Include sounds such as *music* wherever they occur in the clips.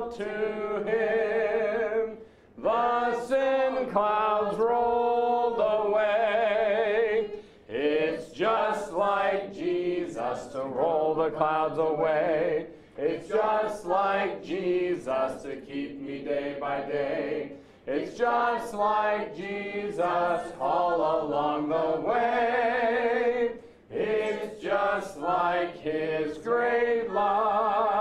to him. The sin clouds rolled away. It's just like Jesus to roll the clouds away. It's just like Jesus to keep me day by day. It's just like Jesus all along the way. It's just like his great love.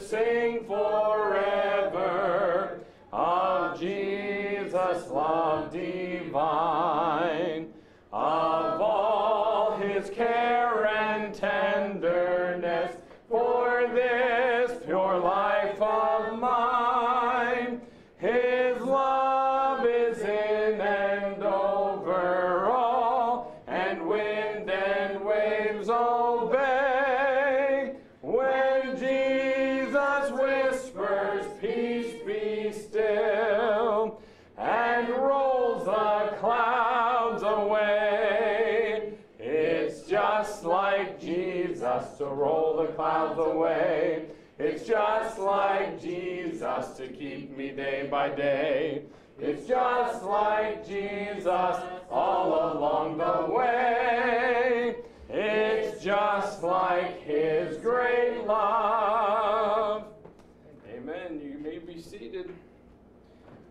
Sing forever of Jesus' love divine, of all his care and tenderness to keep me day by day. It's just like Jesus all along the way. It's just like his great love. Amen. You may be seated.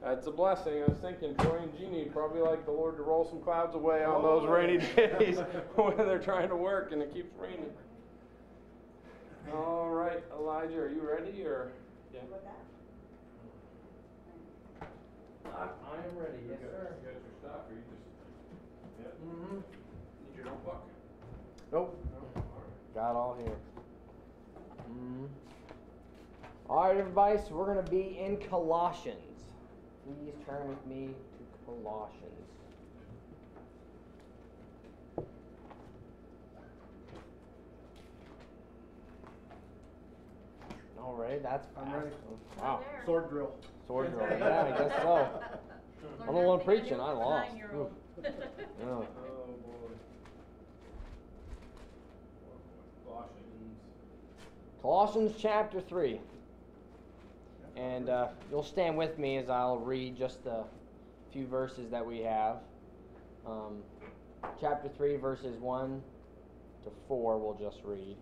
That's a blessing. I was thinking Troy and Jeannie probably like the Lord to roll some clouds away on those oh. rainy *laughs* days *laughs* when they're trying to work and it keeps raining. *laughs* All right, Elijah, are you ready or? Yeah. I am ready, yes, You sir. You got your stuff or you just? Yep. Mm-hmm. Need your notebook? Nope, No? All right. got all here. Mm-hmm. All right, everybody, so we're going to be in Colossians. Please turn with me to Colossians. All right, that's I'm fast. ready. Wow, Sword drill. Sword *laughs* drill. Yeah, I guess so. I'm the one preaching, I lost. *laughs* Yeah. Oh, boy. Colossians. Colossians chapter 3. And uh, you'll stand with me as I'll read just a few verses that we have. Um, chapter 3, verses 1 to 4, we'll just read.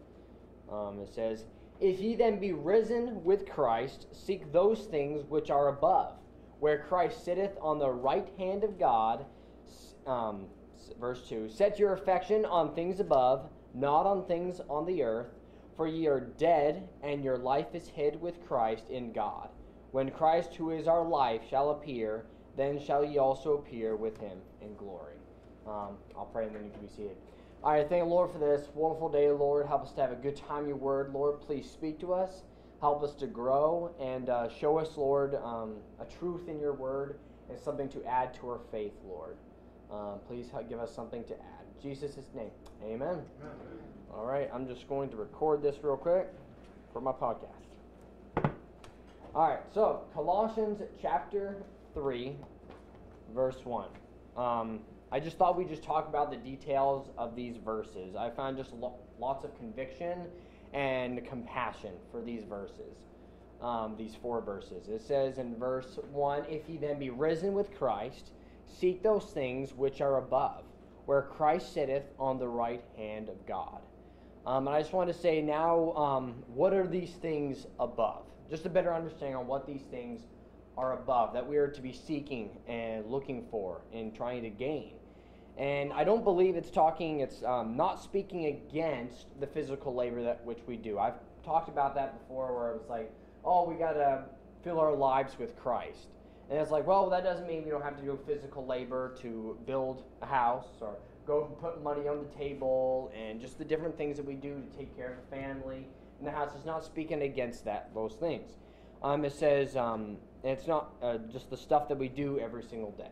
Um, it says, If ye then be risen with Christ, seek those things which are above, where Christ sitteth on the right hand of God. Um, verse 2 Set your affection on things above, not on things on the earth. For ye are dead, and your life is hid with Christ in God. When Christ, who is our life, shall appear, then shall ye also appear with him in glory. Um, I'll pray and then you can be seated. All right, thank you, Lord, for this wonderful day, Lord. Help us to have a good time in your word, Lord. Please speak to us. Help us to grow and uh, show us, Lord, um, a truth in your word and something to add to our faith, Lord. Um, please help give us something to add. In Jesus' name, amen. All right, I'm just going to record this real quick for my podcast. All right, so Colossians chapter 3, verse 1. Um, I just thought we'd just talk about the details of these verses. I found just lo- lots of conviction and compassion for these verses, um, these four verses. It says in verse 1 If ye then be risen with Christ, seek those things which are above, where Christ sitteth on the right hand of God. Um, and I just want to say now, um, what are these things above? Just a better understanding on what these things are above that we are to be seeking and looking for and trying to gain. And I don't believe it's talking, it's um, not speaking against the physical labor that which we do. I've talked about that before where it was like, oh, we got to fill our lives with Christ. And it's like, well, that doesn't mean we don't have to do physical labor to build a house or go and put money on the table and just the different things that we do to take care of the family And the house. is not speaking against that, those things. Um, it says, um, it's not uh, just the stuff that we do every single day.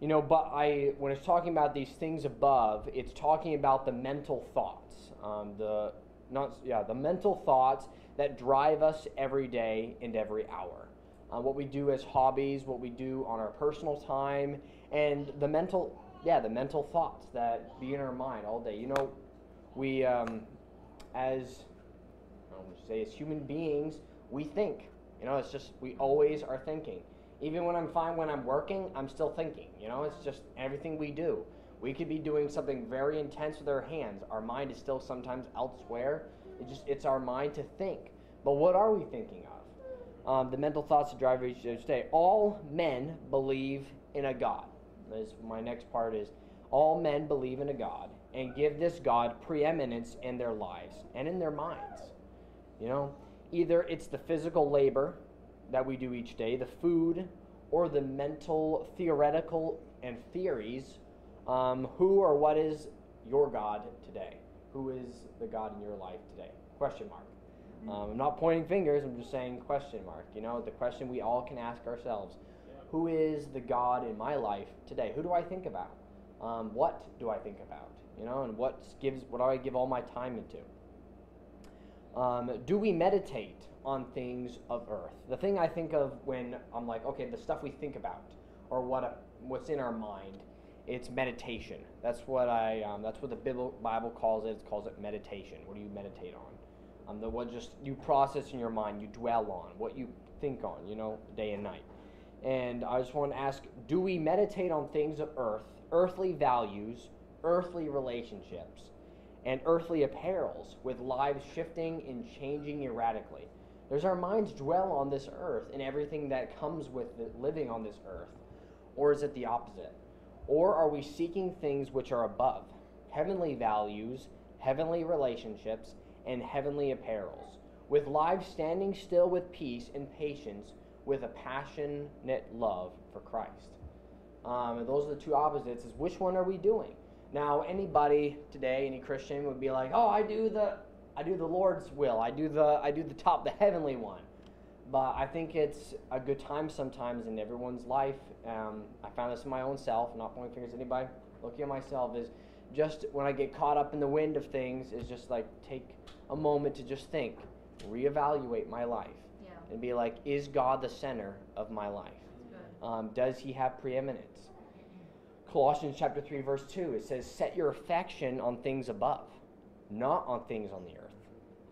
You know, but I when it's talking about these things above, it's talking about the mental thoughts, um, the not yeah the mental thoughts that drive us every day and every hour. Uh, what we do as hobbies, what we do on our personal time, and the mental yeah the mental thoughts that be in our mind all day. You know, we um, as I don't say as human beings, we think You know, it's just we always are thinking. Even when I'm fine when I'm working, I'm still thinking. You know, it's just everything we do. We could be doing something very intense with our hands. Our mind is still sometimes elsewhere. It just it's our mind to think. But what are we thinking of? Um, the mental thoughts that drive each day. All men believe in a God. This, my next part is all men believe in a God and give this God preeminence in their lives and in their minds. You know, either it's the physical labor that we do each day, the food, or the mental, theoretical, and theories. Um, who or what is your God today? Who is the God in your life today? Question mark. Um, I'm not pointing fingers, I'm just saying question mark. You know, the question we all can ask ourselves Who is the God in my life today? Who do I think about? Um, what do I think about? You know, and what gives what do I give all my time into? Um, do we meditate on things of earth? The thing I think of when I'm like, okay, the stuff we think about, or what a, what's in our mind, it's meditation. That's what I. Um, that's what the Bible calls it. It calls it meditation. What do you meditate on? Um, the what just you process in your mind, you dwell on, what you think on, you know, day and night. And I just want to ask, do we meditate on things of earth, earthly values, earthly relationships, and earthly apparels, with lives shifting and changing erratically? Does our minds dwell on this earth and everything that comes with living on this earth? Or is it the opposite? Or are we seeking things which are above, heavenly values, heavenly relationships, and heavenly apparels, with lives standing still with peace and patience, with a passionate love for Christ. Um, and those are the two opposites. Is which one are we doing? Now, anybody today, any Christian, would be like, "Oh, I do the, I do the Lord's will. I do the, I do the top, the heavenly one." But I think it's a good time sometimes in everyone's life. Um, I found this in my own self. Not pointing fingers at anybody. Looking at myself is just when I get caught up in the wind of things, is just like take a moment to just think, reevaluate my life, yeah. and be like, is God the center of my life? Um, does He have preeminence? Colossians chapter 3, verse 2, it says, Set your affection on things above, not on things on the earth.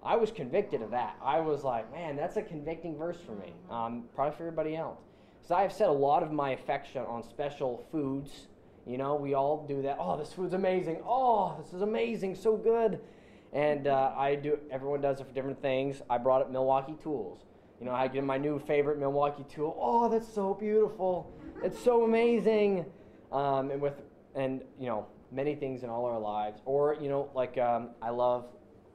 I was convicted of that. I was like, man, that's a convicting verse for me. Um, probably for everybody else. So I have set a lot of my affection on special foods. You know, we all do that. Oh, this food's amazing. Oh, this is amazing. So good. And uh, I do. Everyone does it for different things. I brought up Milwaukee tools. You know, I get my new favorite Milwaukee tool. Oh, that's so beautiful. It's so amazing. Um, and with and you know many things in all our lives. Or you know, like um, I love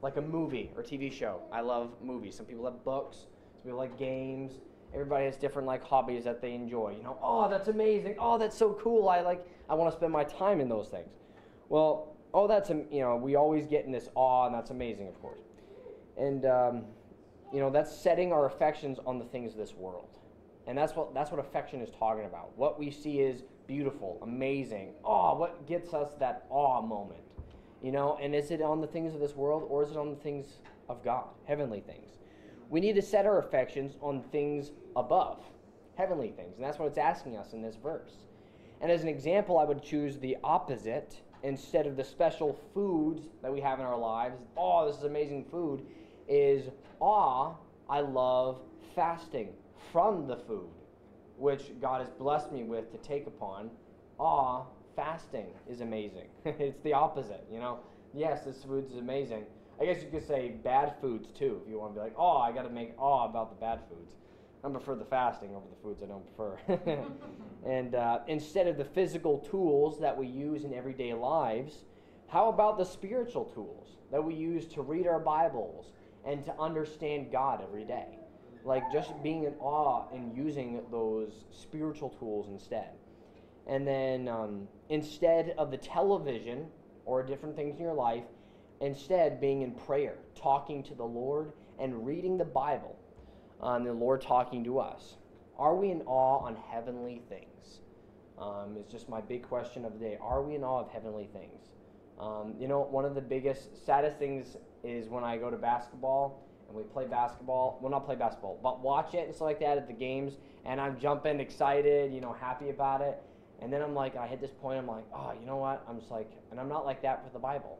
like a movie or TV show. I love movies. Some people have books. Some people like games. Everybody has different like hobbies that they enjoy. You know, oh, that's amazing. Oh, that's so cool. I like. I want to spend my time in those things. Well, oh, that's, you know, we always get in this awe, and that's amazing, of course. And, um, you know, that's setting our affections on the things of this world. And that's what, that's what affection is talking about. What we see is beautiful, amazing. Awe, what gets us that awe moment? You know, and is it on the things of this world or is it on the things of God, heavenly things? We need to set our affections on things above, heavenly things. And that's what it's asking us in this verse. And as an example, I would choose the opposite instead of the special foods that we have in our lives, oh, this is amazing food, is awe, I love fasting from the food, which God has blessed me with to take upon. Awe, fasting is amazing. *laughs* it's the opposite, you know. Yes, this food is amazing. I guess you could say bad foods too, if you want to be like, oh, I got to make awe about the bad foods. I prefer the fasting over the foods I don't prefer. *laughs* and uh, instead of the physical tools that we use in everyday lives, how about the spiritual tools that we use to read our Bibles and to understand God every day? Like just being in awe and using those spiritual tools instead. And then um, instead of the television or different things in your life, instead being in prayer, talking to the Lord, and reading the Bible um, the Lord talking to us. Are we in awe on heavenly things? Um, is just my big question of the day. Are we in awe of heavenly things? Um, you know, one of the biggest, saddest things is when I go to basketball and we play basketball. Well, not play basketball, but watch it and stuff like that at the games, and I'm jumping, excited, you know, happy about it. And then I'm like, I hit this point, I'm like, oh, you know what? I'm just like, and I'm not like that for the Bible.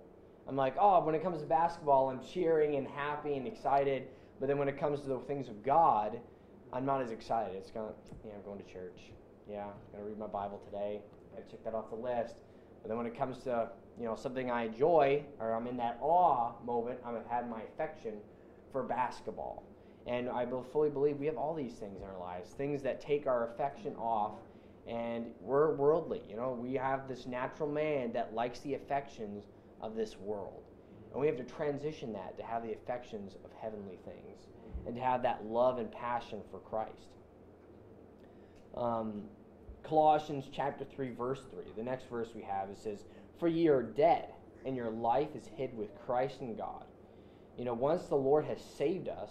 I'm like, oh, when it comes to basketball, I'm cheering and happy and excited. But then when it comes to the things of God, I'm not as excited. It's gonna, you know, going to church. Yeah, I'm gonna read my Bible today. I check that off the list. But then when it comes to, you know, something I enjoy or I'm in that awe moment, I've had my affection for basketball. And I fully believe we have all these things in our lives, things that take our affection off, and we're worldly. You know, we have this natural man that likes the affections of this world. And we have to transition that to have the affections of heavenly things and to have that love and passion for Christ. Um, Colossians chapter 3, verse 3, the next verse we have, it says, For ye are dead, and your life is hid with Christ in God. You know, once the Lord has saved us,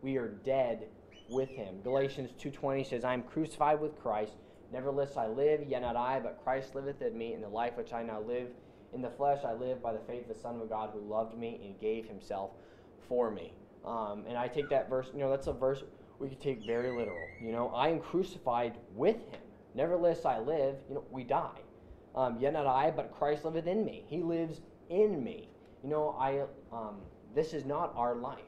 we are dead with him. Galatians 2.20 says, I am crucified with Christ. Nevertheless I live, yet not I, but Christ liveth in me, and the life which I now live in the flesh I live by the faith of the Son of God who loved me and gave himself for me. Um, and I take that verse, you know, that's a verse we could take very literal. You know, I am crucified with him. Nevertheless I live, you know, we die. Um, yet not I, but Christ liveth in me. He lives in me. You know, I um, this is not our life.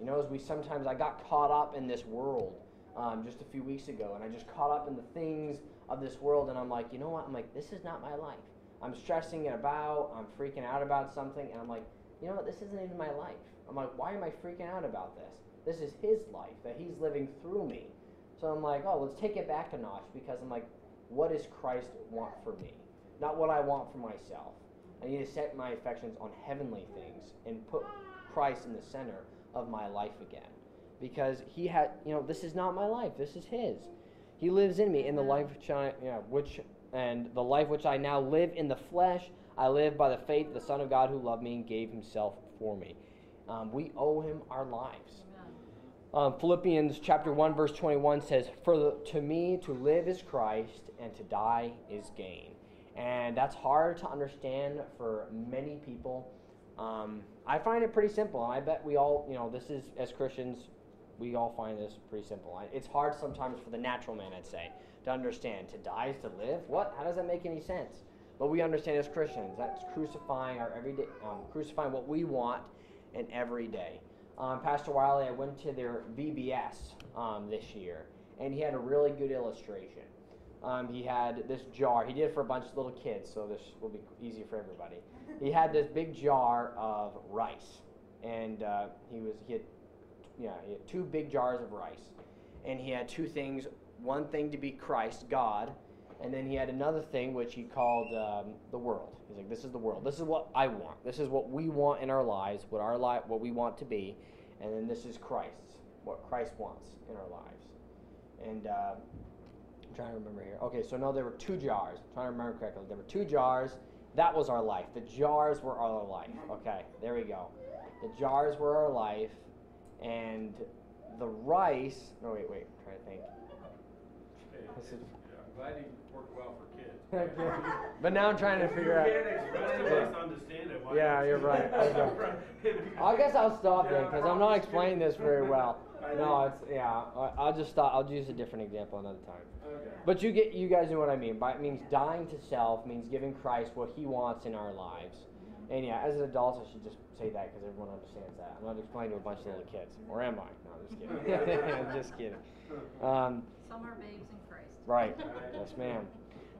You know, as we sometimes I got caught up in this world um, just a few weeks ago, and I just caught up in the things of this world, and I'm like, you know what? I'm like, this is not my life. I'm stressing it about, I'm freaking out about something, and I'm like, you know what? This isn't even my life. I'm like, why am I freaking out about this? This is his life that he's living through me. So I'm like, oh, let's take it back a notch because I'm like, what does Christ want for me? Not what I want for myself. I need to set my affections on heavenly things and put Christ in the center of my life again. Because he had, you know, this is not my life. This is his. He lives in me in the life which I, you know, which and the life which I now live in the flesh, I live by the faith of the Son of God who loved me and gave himself for me. Um, we owe him our lives. Um, Philippians chapter 1 verse 21 says, For the, to me to live is Christ and to die is gain. And that's hard to understand for many people. Um, I find it pretty simple. I bet we all, you know, this is, as Christians, we all find this pretty simple. It's hard sometimes for the natural man, I'd say, to understand. To die is to live? What? How does that make any sense? But we understand as Christians that's crucifying our everyday, um, crucifying what we want and every day. Um, Pastor Wiley, I went to their VBS um, this year, and he had a really good illustration. Um, he had this jar. He did it for a bunch of little kids, so this will be easy for everybody. He had this big jar of rice, and uh, he was he had yeah he had two big jars of rice, and he had two things. One thing to be Christ, God, and then he had another thing which he called um, the world. He's like, this is the world. This is what I want. This is what we want in our lives. What our life, what we want to be, and then this is Christ's. What Christ wants in our lives. And uh, trying to remember here. Okay, so no, there were two jars. I'm trying to remember correctly. There were two jars. That was our life. The jars were our life. Okay, there we go. The jars were our life, and the rice. No, wait, wait. I'm trying to think. This is, glad you worked well for kids. *laughs* but now I'm trying to figure out. Can't explain it, understand it. Yeah, you're *laughs* right. I guess I'll stop then because I'm not explaining this very well. No, it's yeah. I- I'll just stop. I'll use a different example another time. Okay. But you get you guys know what I mean. By it means dying to self means giving Christ what He wants in our lives. And yeah, as an adult, I should just say that because everyone understands that. I'm not explaining to a bunch of little kids, or am I? No, I'm just kidding. *laughs* I'm just kidding. Um, Some are babes in Christ. Right. Yes, ma'am.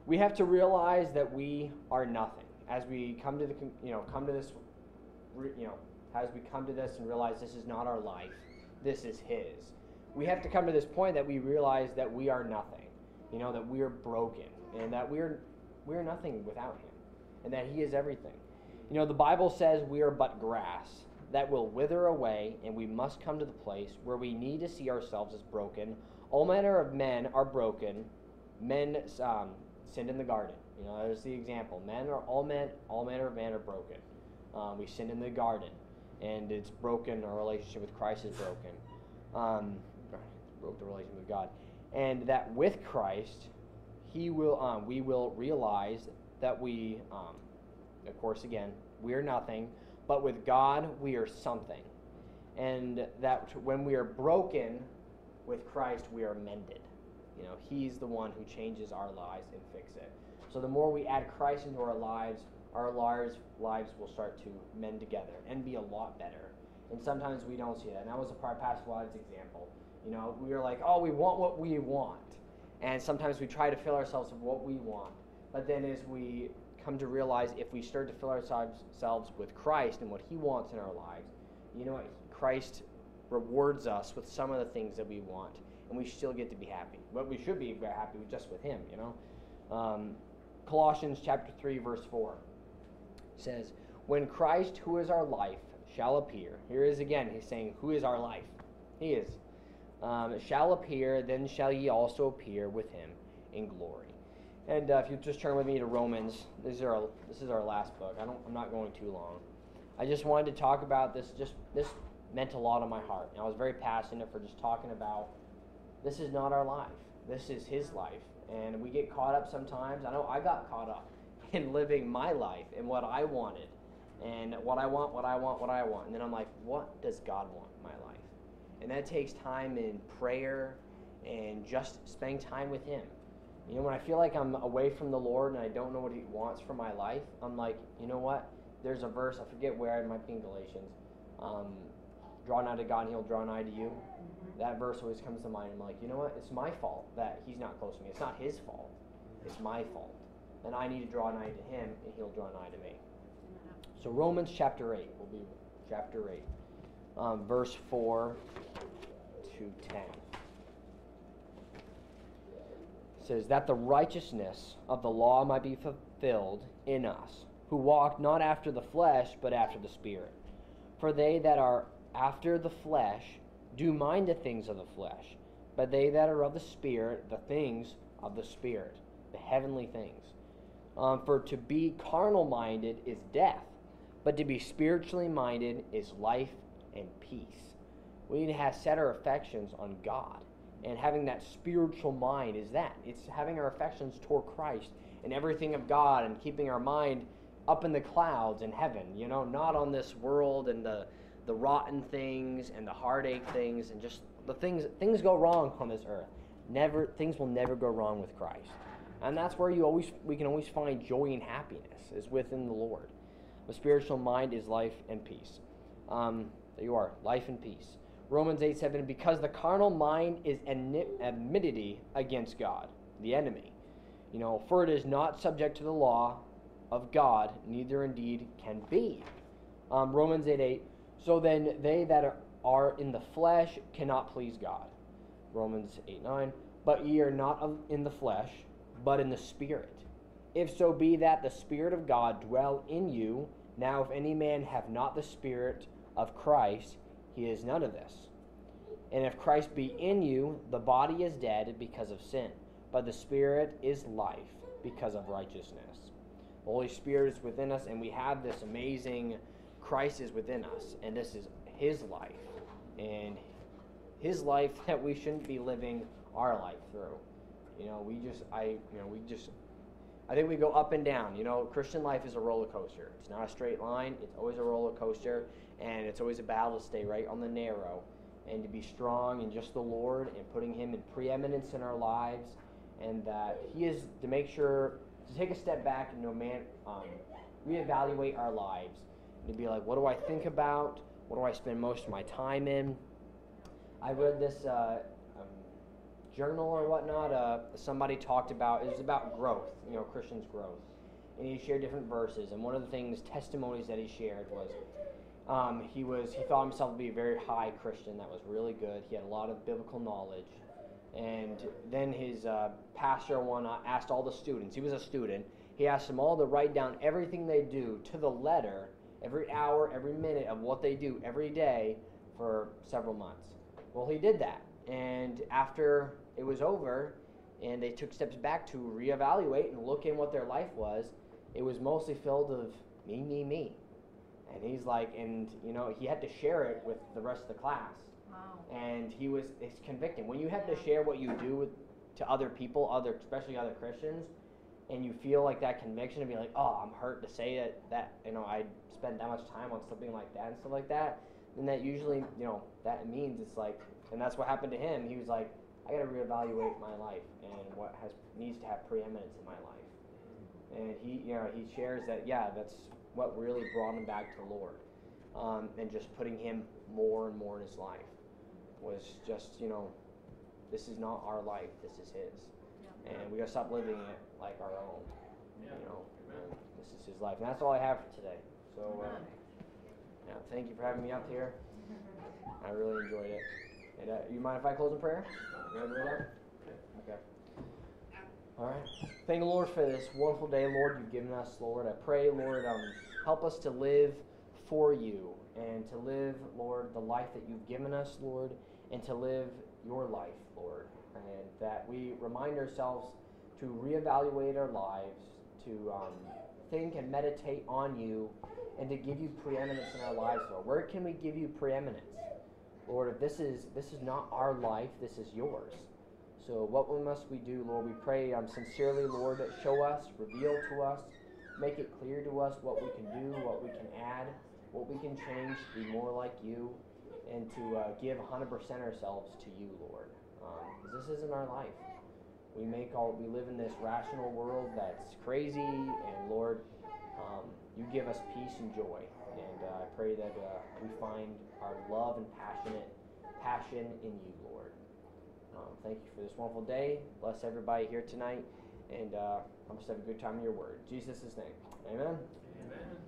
We have to realize that we are nothing. As we come to the, you know, come to this, you know, as we come to this and realize this is not our life, this is His. We have to come to this point that we realize that we are nothing. You know, that we are broken and that we're we're nothing without Him, and that He is everything. You know, the Bible says we are but grass that will wither away, and we must come to the place where we need to see ourselves as broken. All manner of men are broken. Men um, sinned in the garden. You know, there's the example. Men are all men. All manner of men are broken. Um, we sinned in the garden, and it's broken. Our relationship with Christ is broken. Um, broke the relationship with God, and that with Christ, He will. Um, we will realize that we, um, of course, again, we are nothing, but with God we are something, and that when we are broken with Christ, we are mended. You know, He's the one who changes our lives and fix it. So the more we add Christ into our lives, our lives lives will start to mend together and be a lot better. And sometimes we don't see that. And that was a part of Pastor Wilde's example. You know, we are like, oh, we want what we want. And sometimes we try to fill ourselves with what we want. But then as we come to realize if we start to fill ourselves with Christ and what He wants in our lives, you know what? Christ rewards us with some of the things that we want, and we still get to be happy. But we should be happy just with Him, you know. Um, Colossians chapter three, verse four says, "When Christ, who is our life, shall appear." Here is again. He's saying, "Who is our life?" He is. Um, shall appear, then shall ye also appear with Him in glory. And uh, if you just turn with me to Romans, this is our this is our last book. I don't. I'm not going too long. I just wanted to talk about this. Just this meant a lot on my heart. And I was very passionate for just talking about this is not our life. This is His life, and we get caught up sometimes. I know I got caught up in living my life and what I wanted, and what I want, what I want, what I want. And then I'm like, what does God want in my life? And that takes time in prayer and just spending time with Him. You know, when I feel like I'm away from the Lord and I don't know what He wants for my life, I'm like, you know what? There's a verse, I forget where, it might be in Galatians. Um, draw nigh to God and He'll draw nigh to you. Mm-hmm. That verse always comes to mind. I'm like, you know what? It's my fault that He's not close to me. It's not His fault. It's my fault. And I need to draw nigh to Him and He'll draw nigh to me. So, Romans chapter 8 will be chapter 8, um, verse 4 to 10 says that the righteousness of the law might be fulfilled in us, who walk not after the flesh, but after the Spirit. For they that are after the flesh do mind the things of the flesh, but they that are of the Spirit, the things of the Spirit, the heavenly things. Um, for to be carnal minded is death, but to be spiritually minded is life and peace. We need to have set our affections on God and having that spiritual mind is that it's having our affections toward Christ and everything of God and keeping our mind up in the clouds in heaven, you know, not on this world and the the rotten things and the heartache things and just the things things go wrong on this earth. Never things will never go wrong with Christ. And that's where you always we can always find joy and happiness is within the Lord. The spiritual mind is life and peace. Um, there you are, life and peace. Romans 8 7, because the carnal mind is enmity against God, the enemy. You know, for it is not subject to the law of God, neither indeed can be. Um, Romans 8 8, so then they that are, in the flesh cannot please God. Romans 8 9, but ye are not in the flesh, but in the Spirit. If so be that the Spirit of God dwell in you, now if any man have not the Spirit of Christ, he is none of this. And if Christ be in you, the body is dead because of sin, but the Spirit is life because of righteousness. The Holy Spirit is within us, and we have this amazing Christ is within us, and this is His life. And His life that we shouldn't be living our life through. You know, we just, I, you know, we just, I think we go up and down. You know, Christian life is a roller coaster. It's not a straight line, it's always a roller coaster and it's always a battle to stay right on the narrow and to be strong in just the Lord and putting Him in preeminence in our lives, and that He is to make sure to take a step back and no man um, reevaluate our lives and to be like, what do I think about? What do I spend most of my time in? I read this uh, journal or whatnot. Uh, somebody talked about it was about growth, you know, Christians' growth, and he shared different verses. And one of the things testimonies that he shared was um, he was he thought himself to be a very high Christian that was really good. He had a lot of biblical knowledge, and then his uh, pastor one asked all the students. He was a student. He asked them all to write down everything they do to the letter, every hour, every minute of what they do every day for several months. Well, he did that, and after it was over, and they took steps back to reevaluate and look in what their life was, it was mostly filled of me, me, me and he's like, and you know, he had to share it with the rest of the class. Wow. And he was, it's convicting. When you have to share what you do with, to other people, other, especially other Christians, and you feel like that conviction to be like, oh, I'm hurt to say that, that, you know, I spend that much time on something like that and stuff like that, then that usually, you know, that means it's like, and that's what happened to him. He was like, I got to reevaluate my life and what has needs to have preeminence in my life. And he, you know, he shares that, yeah, that's what really brought him back to the Lord, um, and just putting him more and more in his life. was just, you know, this is not our life, this is His. And we gotta stop living it like our own, you know. And this is His life. And that's all I have for today. So, uh, yeah, thank you for having me up here. *laughs* I really enjoyed it. And uh, you mind if I close in prayer? You ready for that? Okay. All right. Thank the Lord for this wonderful day, Lord, you've given us, Lord. I pray, Lord, um, help us to live for you and to live, Lord, the life that you've given us, Lord, and to live your life, Lord. And that we remind ourselves to reevaluate our lives, to um, think and meditate on you, and to give you preeminence in our lives, Lord. Where can we give you preeminence? Lord, if this is this is not our life, this is yours. So what must we do, Lord? We pray um, sincerely, Lord, show us, reveal to us, make it clear to us what we can do, what we can add, what we can change to be more like you, and to uh, give 100% ourselves to you, Lord. Because this isn't our life. We make all we live in this rational world that's crazy, and Lord, um, you give us peace and joy. And uh, I pray that uh, we find our love and passionate passion in you, Lord. Um, thank you for this wonderful day. Bless everybody here tonight, and uh, I'm just have a good time in your word. In Jesus' name, Amen. Amen.